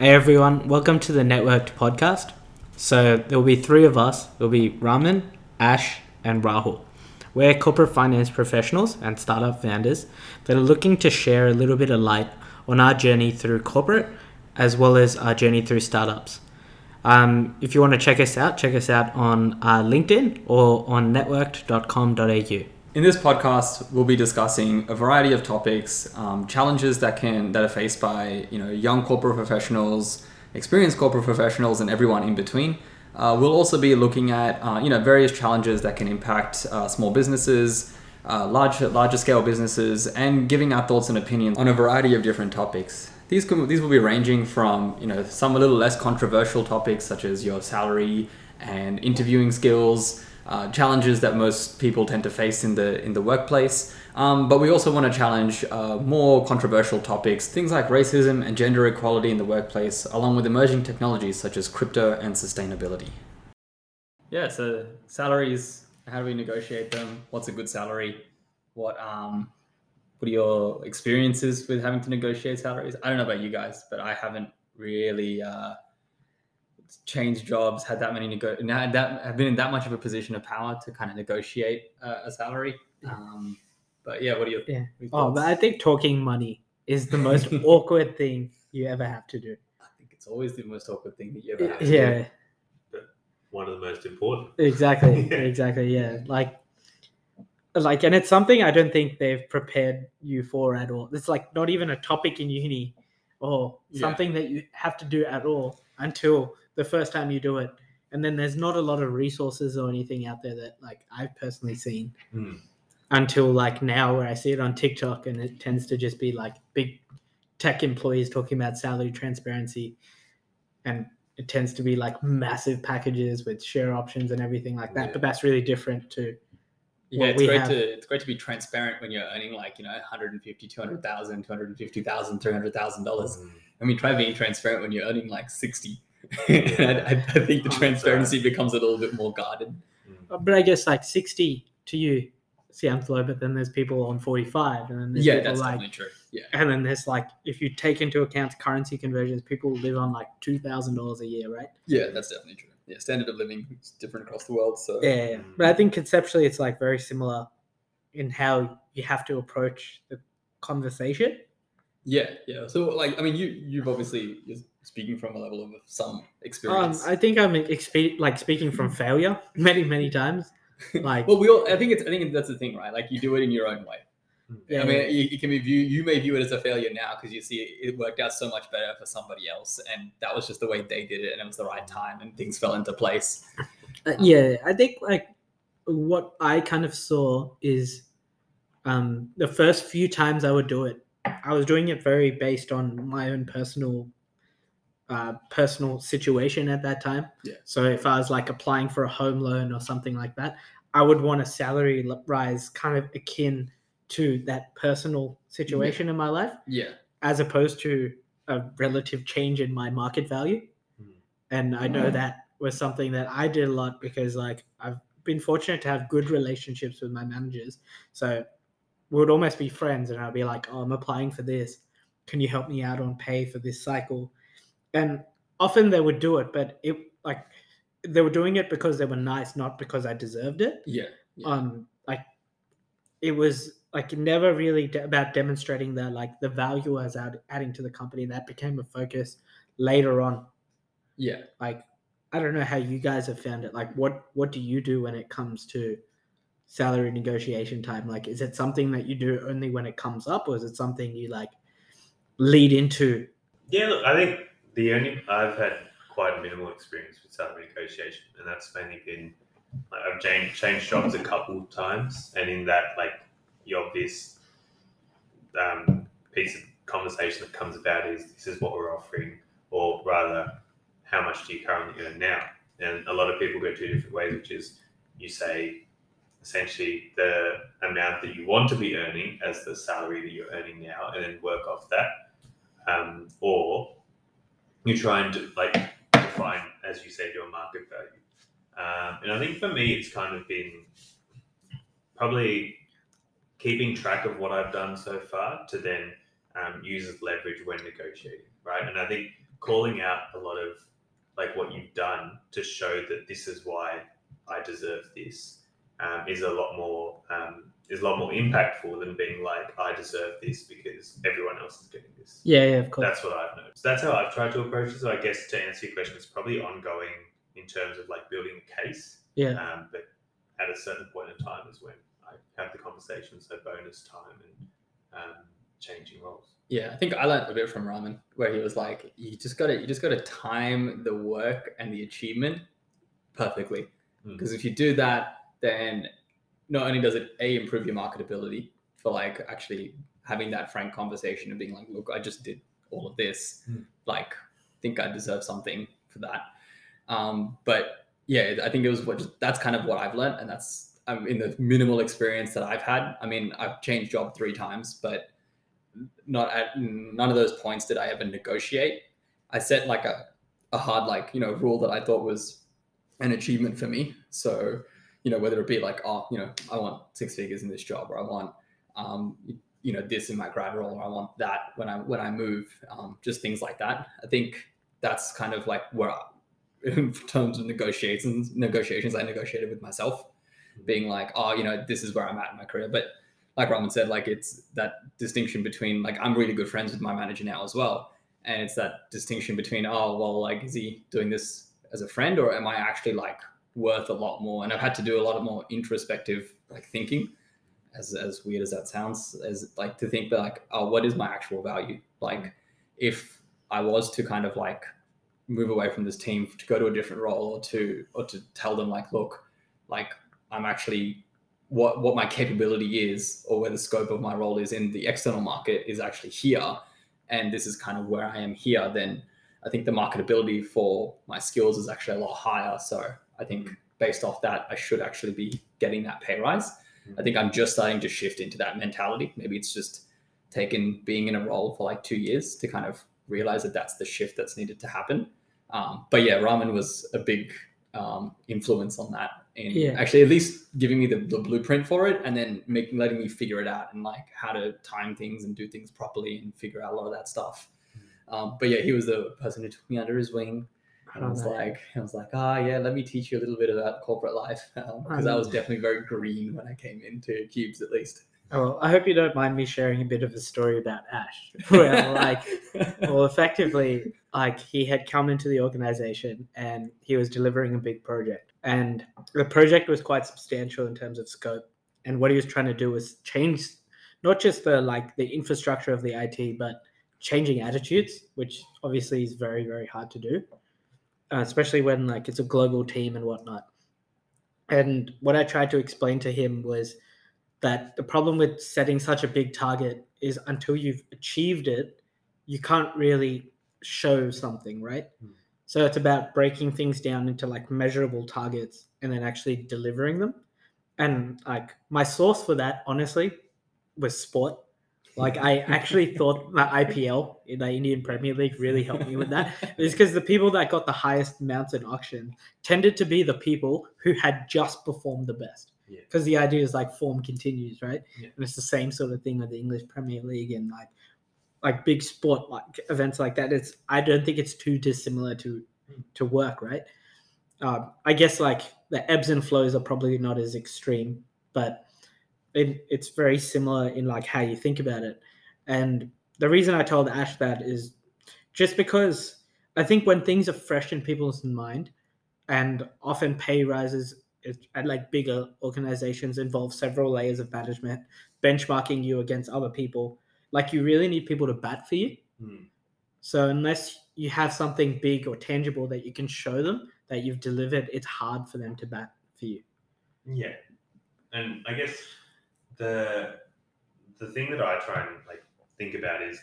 Hey everyone, welcome to the Networked podcast. So there will be three of us. There will be Raman, Ash, and Rahul. We're corporate finance professionals and startup founders that are looking to share a little bit of light on our journey through corporate as well as our journey through startups. Um, if you want to check us out, check us out on uh, LinkedIn or on networked.com.au. In this podcast, we'll be discussing a variety of topics, um, challenges that can that are faced by you know young corporate professionals, experienced corporate professionals, and everyone in between. Uh, we'll also be looking at uh, you know various challenges that can impact uh, small businesses, uh, large larger scale businesses, and giving our thoughts and opinions on a variety of different topics. These can, these will be ranging from you know some a little less controversial topics such as your salary and interviewing skills uh, challenges that most people tend to face in the in the workplace. Um, but we also want to challenge uh, more controversial topics, things like racism and gender equality in the workplace, along with emerging technologies such as crypto and sustainability. Yeah, so salaries, how do we negotiate them? What's a good salary? What um, what are your experiences with having to negotiate salaries? I don't know about you guys, but I haven't really uh, changed jobs, had that many nego- had that have been in that much of a position of power to kind of negotiate uh, a salary. Um, but yeah, what do you? Yeah. Oh, but I think talking money is the most awkward thing you ever have to do. I think it's always the most awkward thing that you ever have. yeah. Do. But one of the most important. Exactly. yeah. Exactly. Yeah. Like. Like, and it's something I don't think they've prepared you for at all. It's like not even a topic in uni or something yeah. that you have to do at all until the first time you do it. And then there's not a lot of resources or anything out there that like I've personally seen mm. until like now where I see it on TikTok and it tends to just be like big tech employees talking about salary transparency and it tends to be like massive packages with share options and everything like that. Yeah. But that's really different to yeah, it's great have. to it's great to be transparent when you're earning like you know 150, 200,000, 250,000, 300,000 dollars. Mm. I mean, try being transparent when you're earning like 60 I, I, think the transparency becomes a little bit more guarded. Uh, but I guess like 60 to you sounds low, but then there's people on 45. And then there's yeah, that's like, definitely true. Yeah. And then there's like, if you take into account currency conversions, people live on like $2,000 a year, right? Yeah, that's definitely true. Yeah, standard of living is different across the world. So, yeah, yeah. but I think conceptually it's like very similar in how you have to approach the conversation. Yeah, yeah. So, like, I mean, you you've obviously you're speaking from a level of some experience. Um, I think I'm expe- like speaking from failure many many times. Like, well, we all. I think it's. I think that's the thing, right? Like, you do it in your own way. Yeah, I mean, it, it can be view. You may view it as a failure now because you see it, it worked out so much better for somebody else, and that was just the way they did it, and it was the right time, and things fell into place. Uh, yeah, I think like what I kind of saw is um, the first few times I would do it, I was doing it very based on my own personal uh, personal situation at that time. Yeah. So if I was like applying for a home loan or something like that, I would want a salary rise kind of akin to that personal situation yeah. in my life. Yeah. As opposed to a relative change in my market value. Mm. And I know mm. that was something that I did a lot because like I've been fortunate to have good relationships with my managers. So we would almost be friends and I'd be like, Oh, I'm applying for this. Can you help me out on pay for this cycle? and often they would do it, but it like they were doing it because they were nice, not because I deserved it. Yeah. yeah. Um, like it was like never really de- about demonstrating that like the value I was out adding to the company. That became a focus later on. Yeah. Like I don't know how you guys have found it. Like what what do you do when it comes to salary negotiation time? Like is it something that you do only when it comes up, or is it something you like lead into? Yeah, look, I think the only I've had quite minimal experience with salary negotiation, and that's mainly been like, I've changed, changed jobs a couple of times, and in that, like the obvious um, piece of conversation that comes about is this is what we're offering, or rather, how much do you currently earn now? And a lot of people go two different ways, which is you say essentially the amount that you want to be earning as the salary that you're earning now, and then work off that, um, or you try and like define, as you said, your market value. Um, and I think for me, it's kind of been probably keeping track of what I've done so far to then um, use as leverage when negotiating, right? And I think calling out a lot of like what you've done to show that this is why I deserve this um, is a lot more um, is a lot more impactful than being like I deserve this because everyone else is getting this. Yeah, yeah, of course. That's what I've noticed. That's how I've tried to approach it. So I guess to answer your question, it's probably ongoing in terms of like building a case. Yeah. Um, but at a certain point in time is when I have the conversation. So bonus time and um, changing roles. Yeah, I think I learned a bit from Raman, where he was like, "You just got to, you just got to time the work and the achievement perfectly, Mm. because if you do that, then not only does it a improve your marketability for like actually having that frank conversation and being like, look, I just did all of this, Mm. like, think I deserve something for that. Um, but yeah, I think it was what that's kind of what I've learned, and that's um, in the minimal experience that I've had. I mean, I've changed job three times, but not at none of those points did I ever negotiate. I set like a, a hard like you know rule that I thought was an achievement for me. So you know whether it be like oh you know I want six figures in this job or I want um, you know this in my grad role or I want that when I when I move um, just things like that. I think that's kind of like where I, in terms of negotiations negotiations I negotiated with myself being like oh you know this is where I'm at in my career. But like Raman said, like it's that distinction between like I'm really good friends with my manager now as well, and it's that distinction between oh well like is he doing this as a friend or am I actually like worth a lot more? And I've had to do a lot of more introspective like thinking, as as weird as that sounds, as like to think that like oh what is my actual value? Like if I was to kind of like move away from this team to go to a different role or to or to tell them like look like I'm actually what what my capability is or where the scope of my role is in the external market is actually here and this is kind of where i am here then i think the marketability for my skills is actually a lot higher. So i think based off that i should actually be getting that pay rise. I think i'm just starting to shift into that mentality. Maybe it's just taken being in a role for like two years to kind of realize that that's the shift that's needed to happen. Um, but yeah Raman was a big um, influence on that and Yeah. actually at least giving me the, the blueprint for it and then making letting me figure it out and like how to time things and do things properly and figure out a lot of that stuff um, but yeah he was the person who took me under his wing. And I was Oh, like I was like ah yeah let me teach you a little bit about corporate life. Because I Um, was definitely very green when I came into cubes at least. Oh, well, I hope you don't mind me sharing a bit of a story about Ash. Where, like, well, effectively, like he had come into the organization and he was delivering a big project, and the project was quite substantial in terms of scope. And what he was trying to do was change not just the like the infrastructure of the IT, but changing attitudes, which obviously is very very hard to do, uh, especially when like it's a global team and whatnot. And what I tried to explain to him was that the problem with setting such a big target is until you've achieved it, you can't really show something, right? Hmm. So it's about breaking things down into like measurable targets and then actually delivering them. And like my source for that, honestly, was sport. Like I actually thought the IPL, in the Indian Premier League, really helped me with that. It's because the people that got the highest amounts in auction tended to be the people who had just performed the best. Yeah. Because the idea is like form continues, right? Yeah. And it's the same sort of thing with the English Premier League and like like big sport like events like that. It's I don't think it's too dissimilar to to work, right? Um, I guess like the ebbs and flows are probably not as extreme, but it, it's very similar in like how you think about it. And the reason I told Ash that is just because I think when things are fresh in people's mind, and often pay rises is- at like bigger organizations involve several layers of management, benchmarking you against other people. Like you really need people to bat for you. Hmm. So unless you have something big or tangible that you can show them that you've delivered, it's hard for them to bat for you. Yeah, and I guess the the thing that I try and like think about is,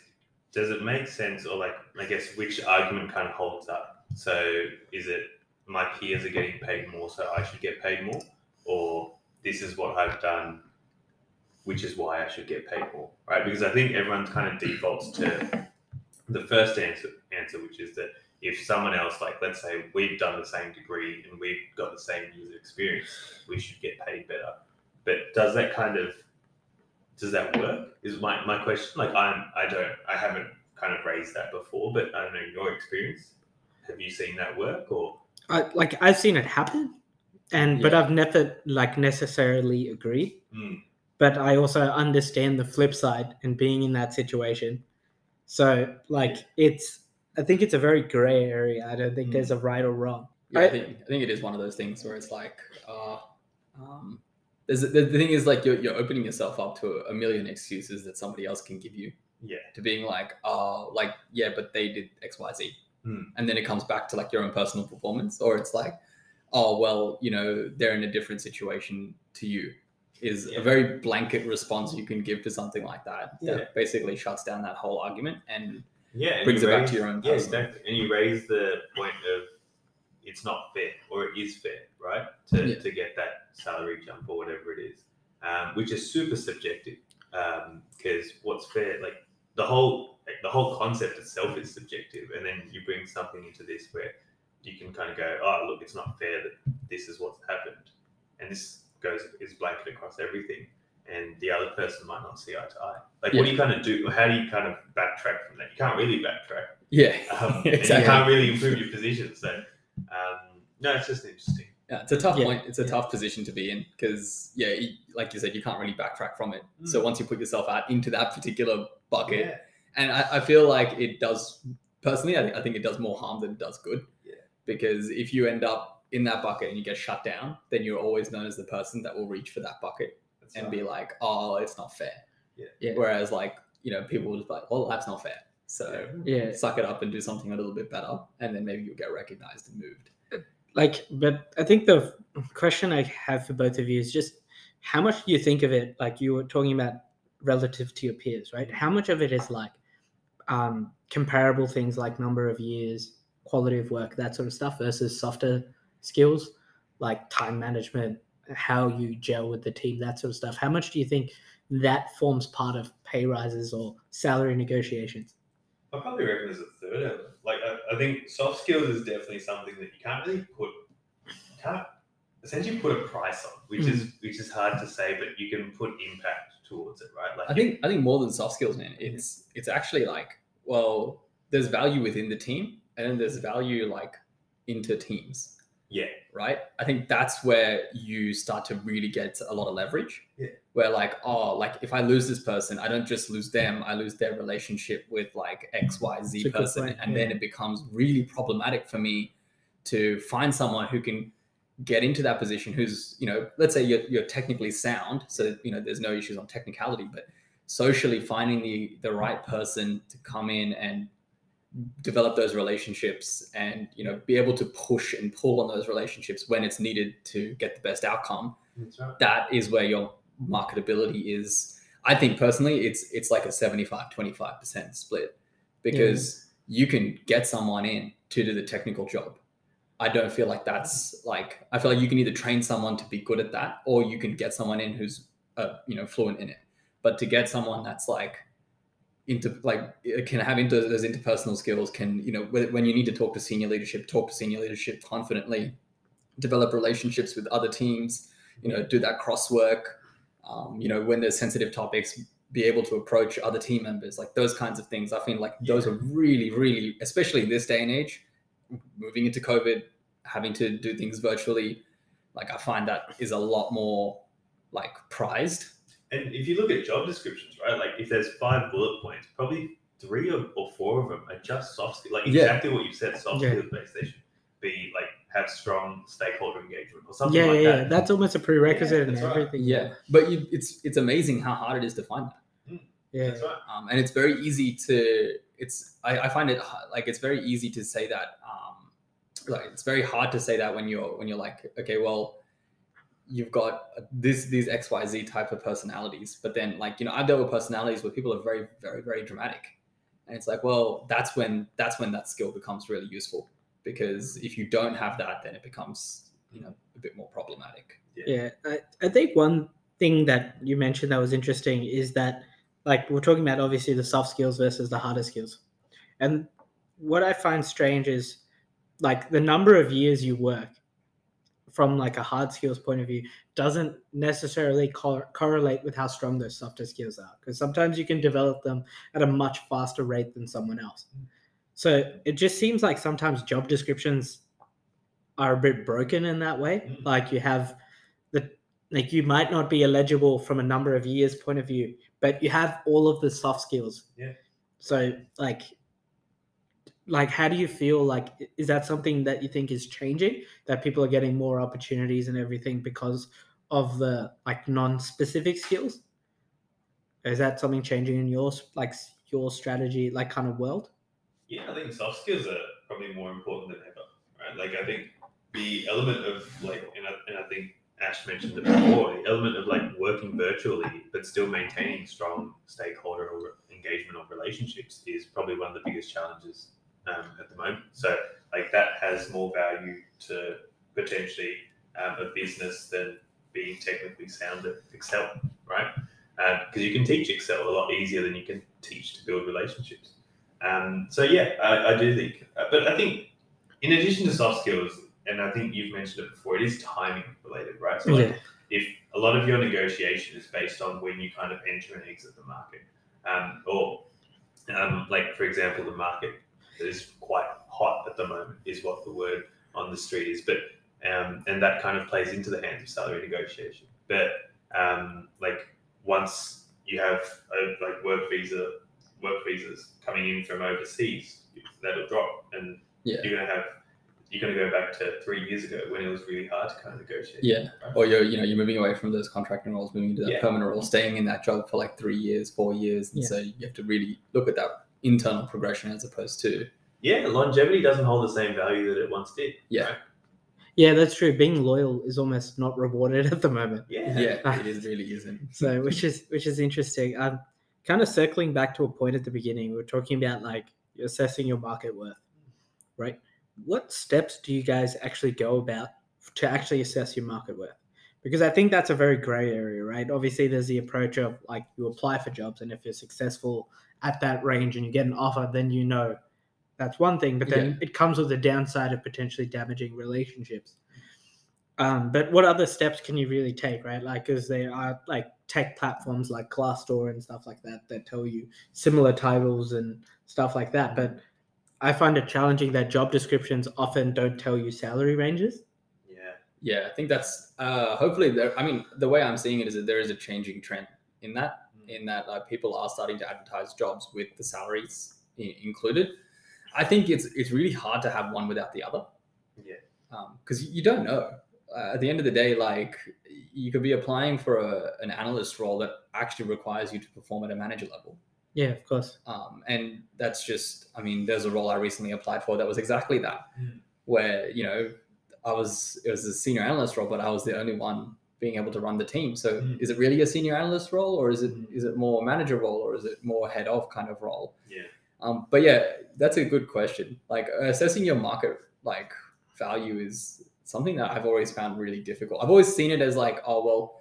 does it make sense, or like I guess which argument kind of holds up? So is it my peers are getting paid more, so I should get paid more, or this is what I've done, which is why I should get paid more, right? Because I think everyone kind of defaults to the first answer, answer, which is that if someone else, like let's say we've done the same degree and we've got the same user experience, we should get paid better. But does that kind of does that work? Is my, my question. Like I'm I don't I haven't kind of raised that before, but I don't know your experience. Have you seen that work or? I, like I've seen it happen, and but I've never like necessarily agreed. Mm. But I also understand the flip side and being in that situation. So like it's I think it's a very gray area. I don't think Mm. there's a right or wrong. Yeah, I I- think I think it is one of those things where it's like, uh, um, there's the, the thing is like you're you're opening yourself up to a million excuses that somebody else can give you Yeah. to being like, oh, like yeah, but they did X, Y, Z, Hmm. and then it comes back to like your own personal performance, or it's like, oh well, you know, they're in a different situation to you. Is Yeah. a very blanket response you can give to something like that Yeah. that basically shuts down that whole argument and Yeah. brings it back to your own Yeah, personal. exactly. And you raise the point of it's not fair or it is fair, right? To, Yeah. to get that salary jump or whatever it is, um, which is super subjective. Because what's fair, like the whole like, the whole concept itself is subjective, and then you bring something into this where you can kind of go, oh look, it's not fair that this is what's happened, and this goes is blanket across everything. And the other person might not see eye to eye. Like, what do you kind of do? How do you kind of backtrack from that? You can't really backtrack yeah, um, and you can't really improve your position. So, um, no, it's just interesting. Yeah, it's a tough Yeah, point. It's a yeah. tough position to be in because, yeah, you, like you said, you can't really backtrack from it. Mm. So once you put yourself out into that particular bucket, and I, I feel like it does personally, I, think- I think it does more harm than it does good. Yeah. Because if you end up in that bucket and you get shut down, then you're always known as the person that will reach for that bucket That's and right. be like, "Oh, it's not fair." Yeah. Whereas, like you know, people will just be like, "Well, that's not fair." So Yeah. suck it up and do something a little bit better, and then maybe you'll get recognized and moved. Like but i think the question i have for both of you is just how much do you think of it like you were talking about relative to your peers right? How much of it is like um, comparable things like number of years quality of work that sort of stuff versus softer skills like time management how you gel with the team that sort of stuff? How much do you think that forms part of pay rises or salary negotiations? I probably reckon there's a third element. Like, I, I think soft skills is definitely something that you can't really put, can't essentially put a price on, which is hmm. which is hard to say, but you can put impact towards it, right? Like, I think I think more than soft skills, man. It's it's actually like well, there's value within the team, and then there's value like into teams. Yeah. Right. I think that's where you start to really get a lot of leverage. Yeah. Where like oh like if I lose this person, I don't just lose them, I lose their relationship with like X Y It's Z a good person, point, and yeah. then it becomes really problematic for me to find someone who can get into that position who's you know let's say you're, you're technically sound so you know there's no issues on technicality but socially finding the the right person to come in and develop those relationships and you know be able to push and pull on those relationships when it's needed to get the best outcome right. that is where your marketability is. I think personally it's it's like a 75 25% split because you can get someone in to do the technical job i don't feel like that's like i feel like you can either train someone to be good at that or you can get someone in who's uh, you know fluent in it. But to get someone that's like into like can have into those interpersonal skills can you know when you need to talk to senior leadership talk to senior leadership confidently develop relationships with other teams you know do that crosswork um, you know when there's sensitive topics be able to approach other team members like those kinds of things. I feel like those are really really especially in this day and age moving into covid having to do things virtually like i find that is a lot more like prized And if you look at job descriptions, right, like if there's five bullet points, probably three or, or four of them are just soft skills. Like Yeah. exactly what you said, soft Yeah. skills based. They should be like have strong stakeholder engagement or something yeah like yeah, that. yeah yeah. that's almost a prerequisite Yeah, in that's right. everything yeah but you, it's it's amazing how hard it is to find that yeah. Um, and it's very easy to it's I, I find it like it's very easy to say that um like it's very hard to say that when you're when you're like okay well you've got this these xyz type of personalities. But then like you know i've dealt with personalities where people are very very very dramatic. And it's like well that's when that's when that skill becomes really useful. Because if you don't have that then it becomes you know a bit more problematic. Yeah, I, I think one thing that you mentioned that was interesting is that, like, we're talking about obviously the soft skills versus the harder skills. And what I find strange is, like, the number of years you work from like a hard skills point of view doesn't necessarily cor- correlate with how strong those softer skills are because sometimes you can develop them at a much faster rate than someone else so it just seems like sometimes job descriptions are a bit broken in that way Mm. like you have the like you might not be eligible from a number of years point of view but you have all of the soft skills Yeah. so like like how do you feel like is that something that you think is changing that people are getting more opportunities and everything because of the like non-specific skills is that something changing in your like your strategy like kind of world Yeah, I think soft skills are probably more important than ever, right? Like I think the element of like, and I, and I think Ash mentioned it before, the element of like working virtually but still maintaining strong stakeholder or engagement or relationships is probably one of the biggest challenges um, at the moment. So like that has more value to potentially um, a business than being technically sound at Excel, right? Because you can teach Excel a lot easier than you can teach to build relationships. Um, so yeah, I, I do think, uh, but I think in addition to soft skills, and I think you've mentioned it before, it is timing related, right? So like, if a lot of your negotiation is based on when you kind of enter and exit the market, um, or um, like for example, the market is quite hot at the moment, is what the word on the street is, but um, and that kind of plays into the hands of salary negotiation. But um, like once you have a, like work visa work visas coming in from overseas, that'll drop, and Yeah. you're gonna have you're gonna go back to three years ago when it was really hard to kind of negotiate. Yeah. right? Or you're, you know, you're moving away from those contracting roles, moving into that Yeah. permanent role, staying in that job for like three years, four years. And Yeah. so you have to really look at that internal progression as opposed to, yeah, longevity doesn't hold the same value that it once did. Yeah. right? yeah that's true being loyal is almost not rewarded at the moment yeah, yeah, it ah. is really isn't. so which is which is interesting um, i'm kind of circling back to a point at the beginning we are talking about like assessing your market worth right what steps do you guys actually go about to actually assess your market worth because i think that's a very gray area right obviously there's the approach of like you apply for jobs and if you're successful at that range and you get an offer then you know that's one thing but then it comes with the downside of potentially damaging relationships um, but what other steps can you really take, right? Like, because there are like tech platforms like Glassdoor and stuff like that that tell you similar titles and stuff like that. But I find it challenging that job descriptions often don't tell you salary ranges. yeah, Yeah, I think that's uh, hopefully there. I mean, the way I'm seeing it is that there is a changing trend in that, in that uh, people are starting to advertise jobs with the salaries i- included. I think it's it's really hard to have one without the other. Yeah. Because you don't know. Uh, at the end of the day, like you could be applying for a, an analyst role that actually requires you to perform at a manager level. Yeah, of course. Um, and that's just, I mean, there's a role I recently applied for that was exactly that, Mm. where, you know, I was, it was a senior analyst role, but I was the only one being able to run the team. So Mm. is it really a senior analyst role or is it, Mm. is it more manager role or is it more head of kind of role? yeah, Um, but yeah, that's a good question. Like assessing your market like value is something that I've always found really difficult. I've always seen it as like, oh well,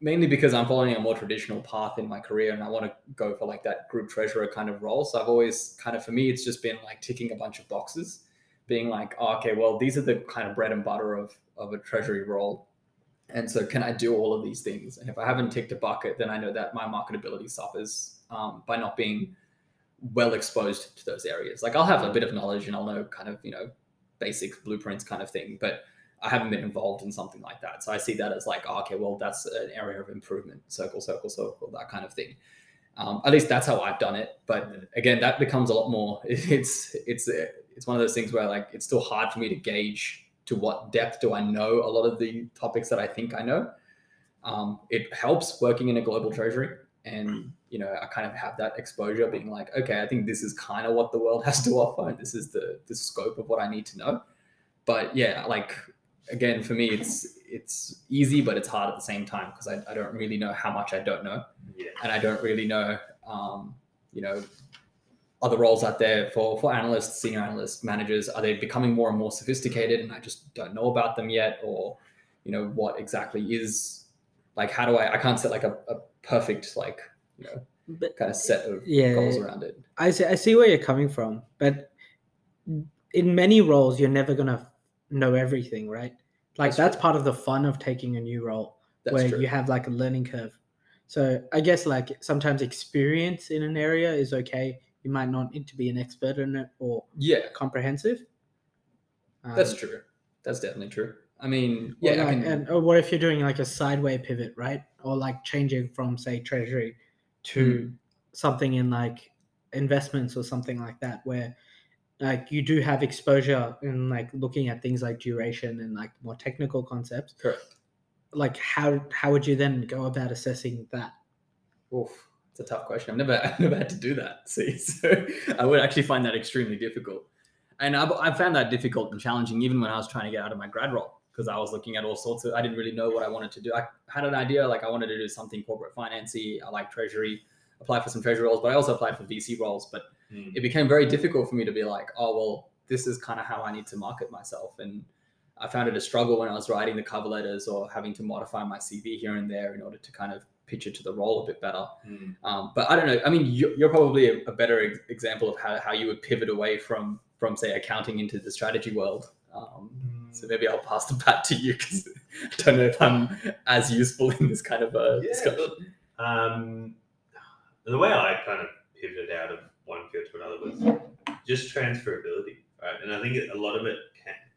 mainly because I'm following a more traditional path in my career and I want to go for like that group treasurer kind of role. So I've always kind of for me, it's just been like ticking a bunch of boxes, being like, oh, okay, well, these are the kind of bread and butter of of a treasury role. And so, can I do all of these things? And if I haven't ticked a bucket, then I know that my marketability suffers um, by not being well exposed to those areas. Like I'll have a bit of knowledge and I'll know kind of, you know, basic blueprints kind of thing, but I haven't been involved in something like that. So I see that as like, oh, okay, well, that's an area of improvement, circle, circle, circle, that kind of thing. Um, at least that's how I've done it. But again, that becomes a lot more. It's it's it's one of those things where like it's still hard for me to gauge to what depth do I know a lot of the topics that I think I know. Um, it helps working in a global treasury, and you know I kind of have that exposure, being like, okay, I think this is kind of what the world has to offer, and this is the the scope of what I need to know. But yeah, like again, for me, it's it's easy, but it's hard at the same time because I, I don't really know how much I don't know yeah, and I don't really know, um, you know, other roles out there for for analysts, senior analysts, managers. Are they becoming more and more sophisticated, and I just don't know about them yet, or you know, what exactly is like? How do I? I can't set like a, a perfect like you know But kind of set of Yeah. goals around it. I see, I see where you're coming from, but in many roles, you're never gonna know everything, right? Like That's that's, part of the fun of taking a new role, That's where true. you have like a learning curve. So I guess like sometimes experience in an area is okay. You might not need to be an expert in it or yeah, comprehensive. Um, that's true. That's definitely true. I mean, yeah, I can, and or what if you're doing like a sideway pivot, right? Or like changing from say treasury to Hmm. something in like investments or something like that, where like you do have exposure in like looking at things like duration and like more technical concepts. correct. Like how how would you then go about assessing that? Oof, it's a tough question. I've never, I've never had to do that. See, so I would actually find that extremely difficult, and I've, I found that difficult and challenging even when I was trying to get out of my grad role because I was looking at all sorts of. I didn't really know what I wanted to do. I had an idea, like I wanted to do something corporate financy. I like treasury. Apply for some treasury roles, but I also applied for VC roles. But Mm. it became very difficult for me to be like, oh well, this is kind of how I need to market myself, and I found it a struggle when I was writing the cover letters or having to modify my CV here and there in order to kind of pitch it to the role a bit better. Mm. Um, but I don't know. I mean, you're, you're probably a, a better ex- example of how, how you would pivot away from from say accounting into the strategy world. Um, so maybe I'll pass the bat to you because I don't know if I'm as useful in this kind of a Yeah, discussion. look, um, the way I kind of pivoted out of one field to another was just transferability, right? And I think a lot of it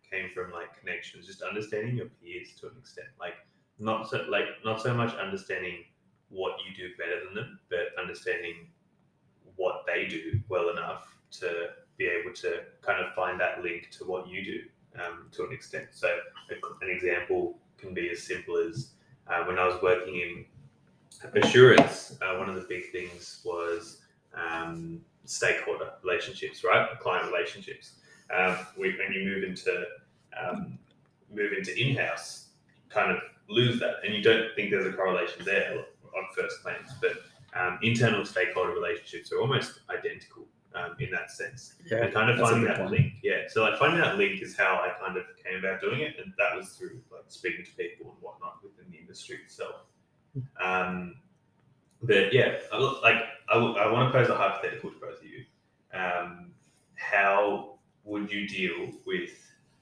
came from like connections, just understanding your peers to an extent, like not so like not so much understanding what you do better than them, but understanding what they do well enough to be able to kind of find that link to what you do um, to an extent. So an example can be as simple as uh, when I was working in assurance, uh, one of the big things was um, stakeholder relationships, right? Client relationships. Um, we, when you move into um, move into in-house, kind of lose that, and you don't think there's a correlation there on first glance. But um, internal stakeholder relationships are almost identical um, in that sense. And kind of finding that link, yeah. So like finding that link is how I kind of came about doing it, and that was through like speaking to people and whatnot within the industry itself. Um, but yeah, I, look- like I, want to pose a hypothetical to both of you. Um, how would you deal with?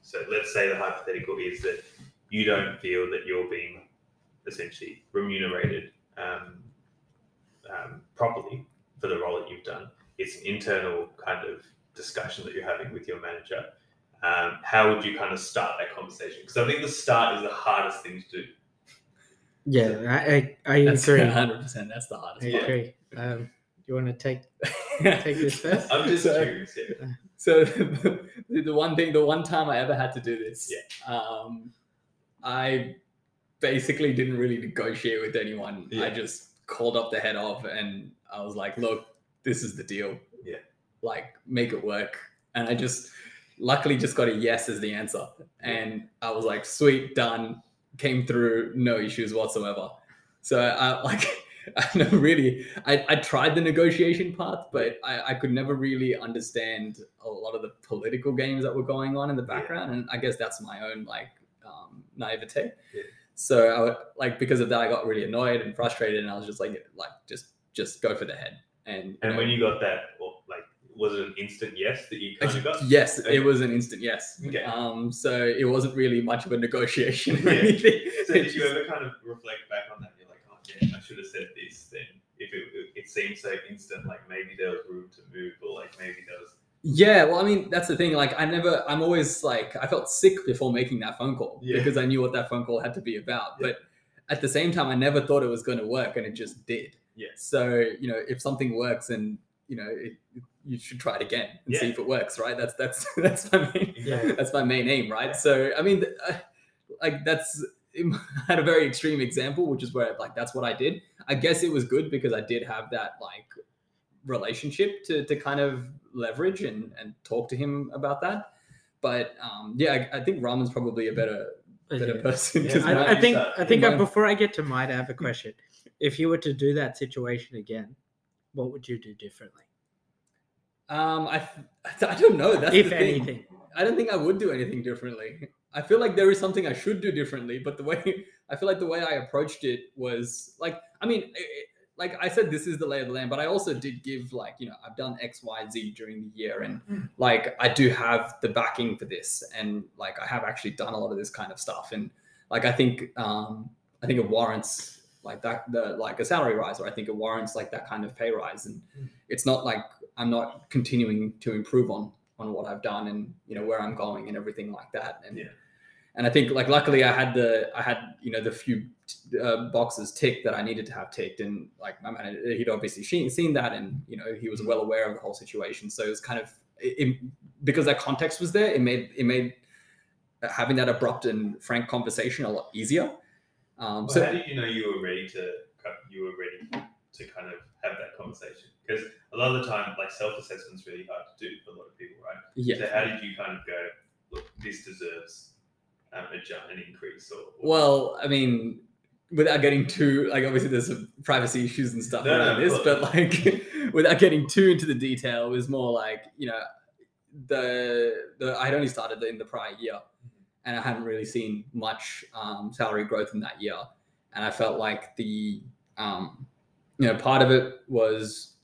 So let's say the hypothetical is that you don't feel that you're being essentially remunerated um, um, properly for the role that you've done. It's an internal kind of discussion that you're having with your manager. Um, how would you kind of start that conversation? Because I think the start is the hardest thing to do. Yeah, I I, I That's agree. 100. percent That's the I hardest Yeah. agree. Um, you want to take take this first? I'm just So- curious. Yeah. So the, the one thing, the one time I ever had to do this, Yeah. um, I basically didn't really negotiate with anyone. I just called up the head of, and I was like, "Look, this is the deal. Yeah. like make it work." And I just, luckily, just got a yes as the answer, and I was like, "Sweet, done." Came through, no issues whatsoever. So I like. I know really I, I tried the negotiation part, but I, I could never really understand a lot of the political games that were going on in the Yeah. background. And I guess that's my own like um, naivete. Yeah. So I would, like because of that, I got really annoyed and frustrated, and I was just like, like just just go for the head. And you And know, when you got that, like, was it an instant yes that you kind of got? yes, Okay. it was an instant yes. Okay. Um, so it wasn't really much of a negotiation or Yeah. anything. So did you ever kind of reflect back on that? You're like, oh yeah, I should have said this then. If it, it seemed so instant, like maybe there was room to move, or like maybe there was. Yeah, well, I mean, that's the thing. Like, I never, I'm always like, I felt sick before making that phone call Yeah. because I knew what that phone call had to be about. Yeah. But at the same time, I never thought it was going to work, and it just did. Yeah. So, you know, if something works, and you know, it, you should try it again and see if it works. Right? That's that's that's my main Yeah. that's my main aim. Right? Yeah. So, I mean, uh, like that's I had a very extreme example, which is where like that's what I did. I guess it was good because I did have that like relationship to, to kind of leverage and, and talk to him about that. But um, yeah, I, I think Raman's probably a better better Yeah. person. Yeah, I- I, think I think before I get to mine, I have a question. If you were to do that situation again, what would you do differently, um, I, I don't know. That's if anything? I don't think I would do anything differently. I feel like there is something I should do differently, but the way I feel like the way I approached it was like, I mean, it, like I said, this is the lay of the land, but I also did give like, you know, I've done X, Y, Z during the year and like I do have the backing for this. And like I have actually done a lot of this kind of stuff. And like I think um I think it warrants like that the like a salary rise or I think it warrants like that kind of pay rise. And Mm. it's not like I'm not continuing to improve on on what I've done and you know where I'm going and everything like that. And Yeah. and I think like luckily I had the I had you know the few uh, boxes ticked that I needed to have ticked, and like my manager he'd obviously seen, seen that, and you know he was well aware of the whole situation. So it was kind of it, it- because that context was there, it made it made having that abrupt and frank conversation a lot easier. Um, Well, so how did you know you were ready to you were ready to kind of have that conversation? Because a lot of the time, like self assessment's really hard to do for a lot of people, right? yeah, So how did you kind of go, look, this deserves um, a jump, an increase, or, or Well, I mean, without getting too like obviously there's some privacy issues and stuff No, no, around of this, but like without getting too into the detail, it was more like you know the the I had only started in the prior year, and I hadn't really seen much um, salary growth in that year, and I felt like the um, you know part of it was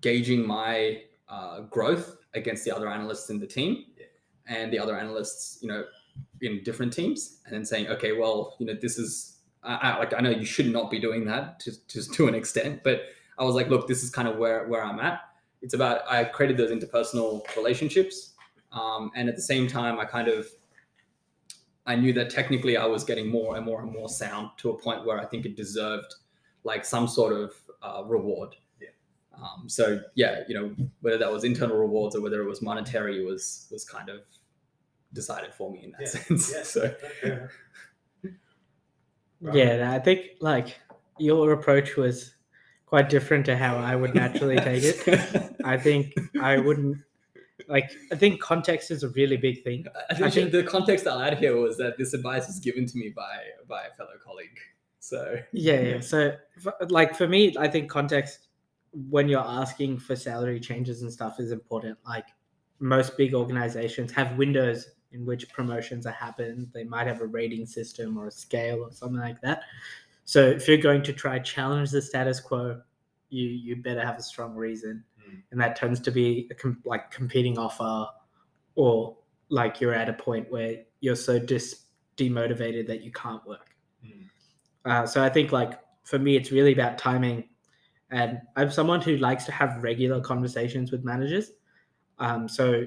gauging my uh, growth against the other analysts in the team Yeah. and the other analysts you know in different teams and then saying okay well you know this is I, I like i know you should not be doing that to, to, to an extent but i was like look this is kind of where where i'm at it's about i created those interpersonal relationships um, and at the same time i kind of i knew that technically i was getting more and more and more sound to a point where i think it deserved like some sort of uh, reward. Um, so yeah you know whether that was internal rewards or whether it was monetary was was kind of decided for me in that Yeah, sense yeah. so Okay. Right. Yeah, I think like your approach was quite different to how I would naturally take it. I think I wouldn't like. I think context is a really big thing. I think, I think- the context I'll add here was that this advice was given to me by by a fellow colleague. So Yeah, yeah. Yeah. So, f- like for me, I think context when you're asking for salary changes and stuff is important. Like most big organizations have windows in which promotions are happened. They might have a rating system or a scale or something like that. So if you're going to try challenge the status quo, you you better have a strong reason, Mm. and that tends to be a com- like competing offer, or like you're at a point where you're so dis demotivated that you can't work. Mm. Uh, so I think like for me, it's really about timing, and I'm someone who likes to have regular conversations with managers. Um, so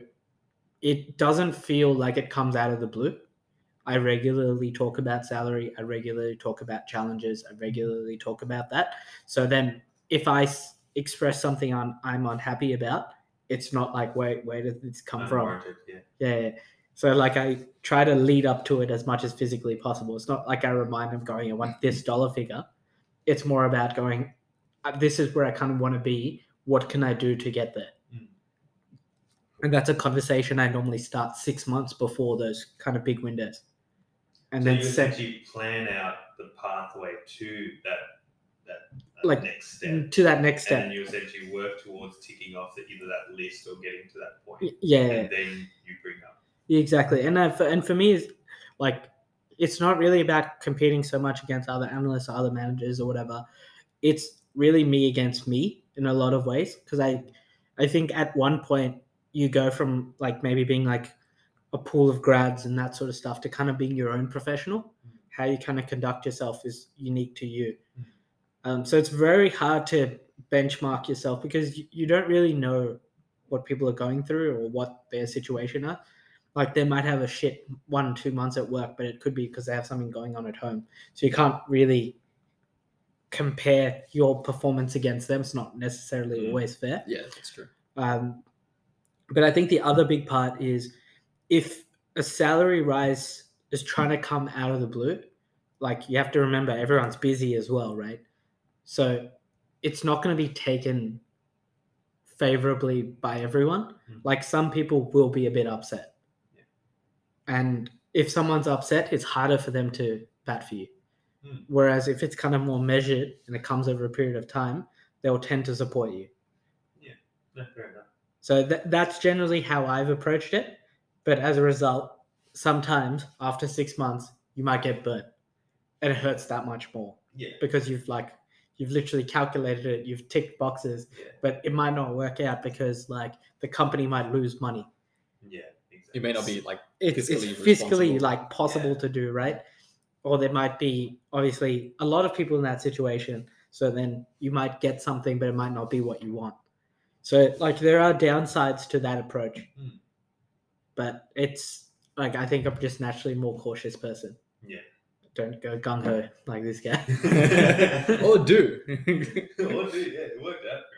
it doesn't feel like it comes out of the blue. I regularly talk about salary. I regularly talk about challenges. I regularly talk about that. So then, if I s- express something I'm, I'm unhappy about, it's not like wait, where did this come from? Yeah. Yeah. So like I try to lead up to it as much as physically possible. It's not like I remind them going, I want this dollar figure. It's more about going, "Uh, this is where I kind of want to be. What can I do to get there? Mm. And that's a conversation I normally start six months before those kind of big windows. And so then you set, essentially plan out the pathway to that that uh, Like, next step. to that next step. then you essentially work towards ticking off the, either that list or getting to that point. Yeah. And then you bring up. Exactly. And uh, for, and for me, is like it's not really about competing so much against other analysts or other managers or whatever. It's really me against me in a lot of ways because I I think at one point you go from like maybe being like a pool of grads and that sort of stuff to kind of being your own professional. How you kind of conduct yourself is unique to you. Mm. Um, so it's very hard to benchmark yourself because you, you don't really know what people are going through or what their situation are like they might have a shit one two months at work but it could be because they have something going on at home so you can't really compare your performance against them it's not necessarily Mm. always fair yeah, that's true. um, but i think the other big part is if a salary rise is trying to come out of the blue like you have to remember everyone's busy as well right so it's not going to be taken favorably by everyone Mm. like some people will be a bit upset Yeah. and if someone's upset it's harder for them to bat for you Mm. whereas if it's kind of more measured and it comes over a period of time they'll tend to support you No, fair enough. so th- that's generally how I've approached it. But as a result, sometimes after six months, you might get burnt, and it hurts that much more Yeah. because you've like you've literally calculated it, you've ticked boxes, Yeah. but it might not work out because like the company might lose money. Yeah, exactly. It may not be like It's, it's Fiscally fiscally like possible Yeah. to do, right? Or there might be obviously a lot of people in that situation. So then you might get something, but it might not be what you want. So like there are downsides to that approach. Mm. But it's like I think I'm just naturally a more cautious person. Yeah. Don't go gung ho like this guy. or do. What do- yeah, it worked out.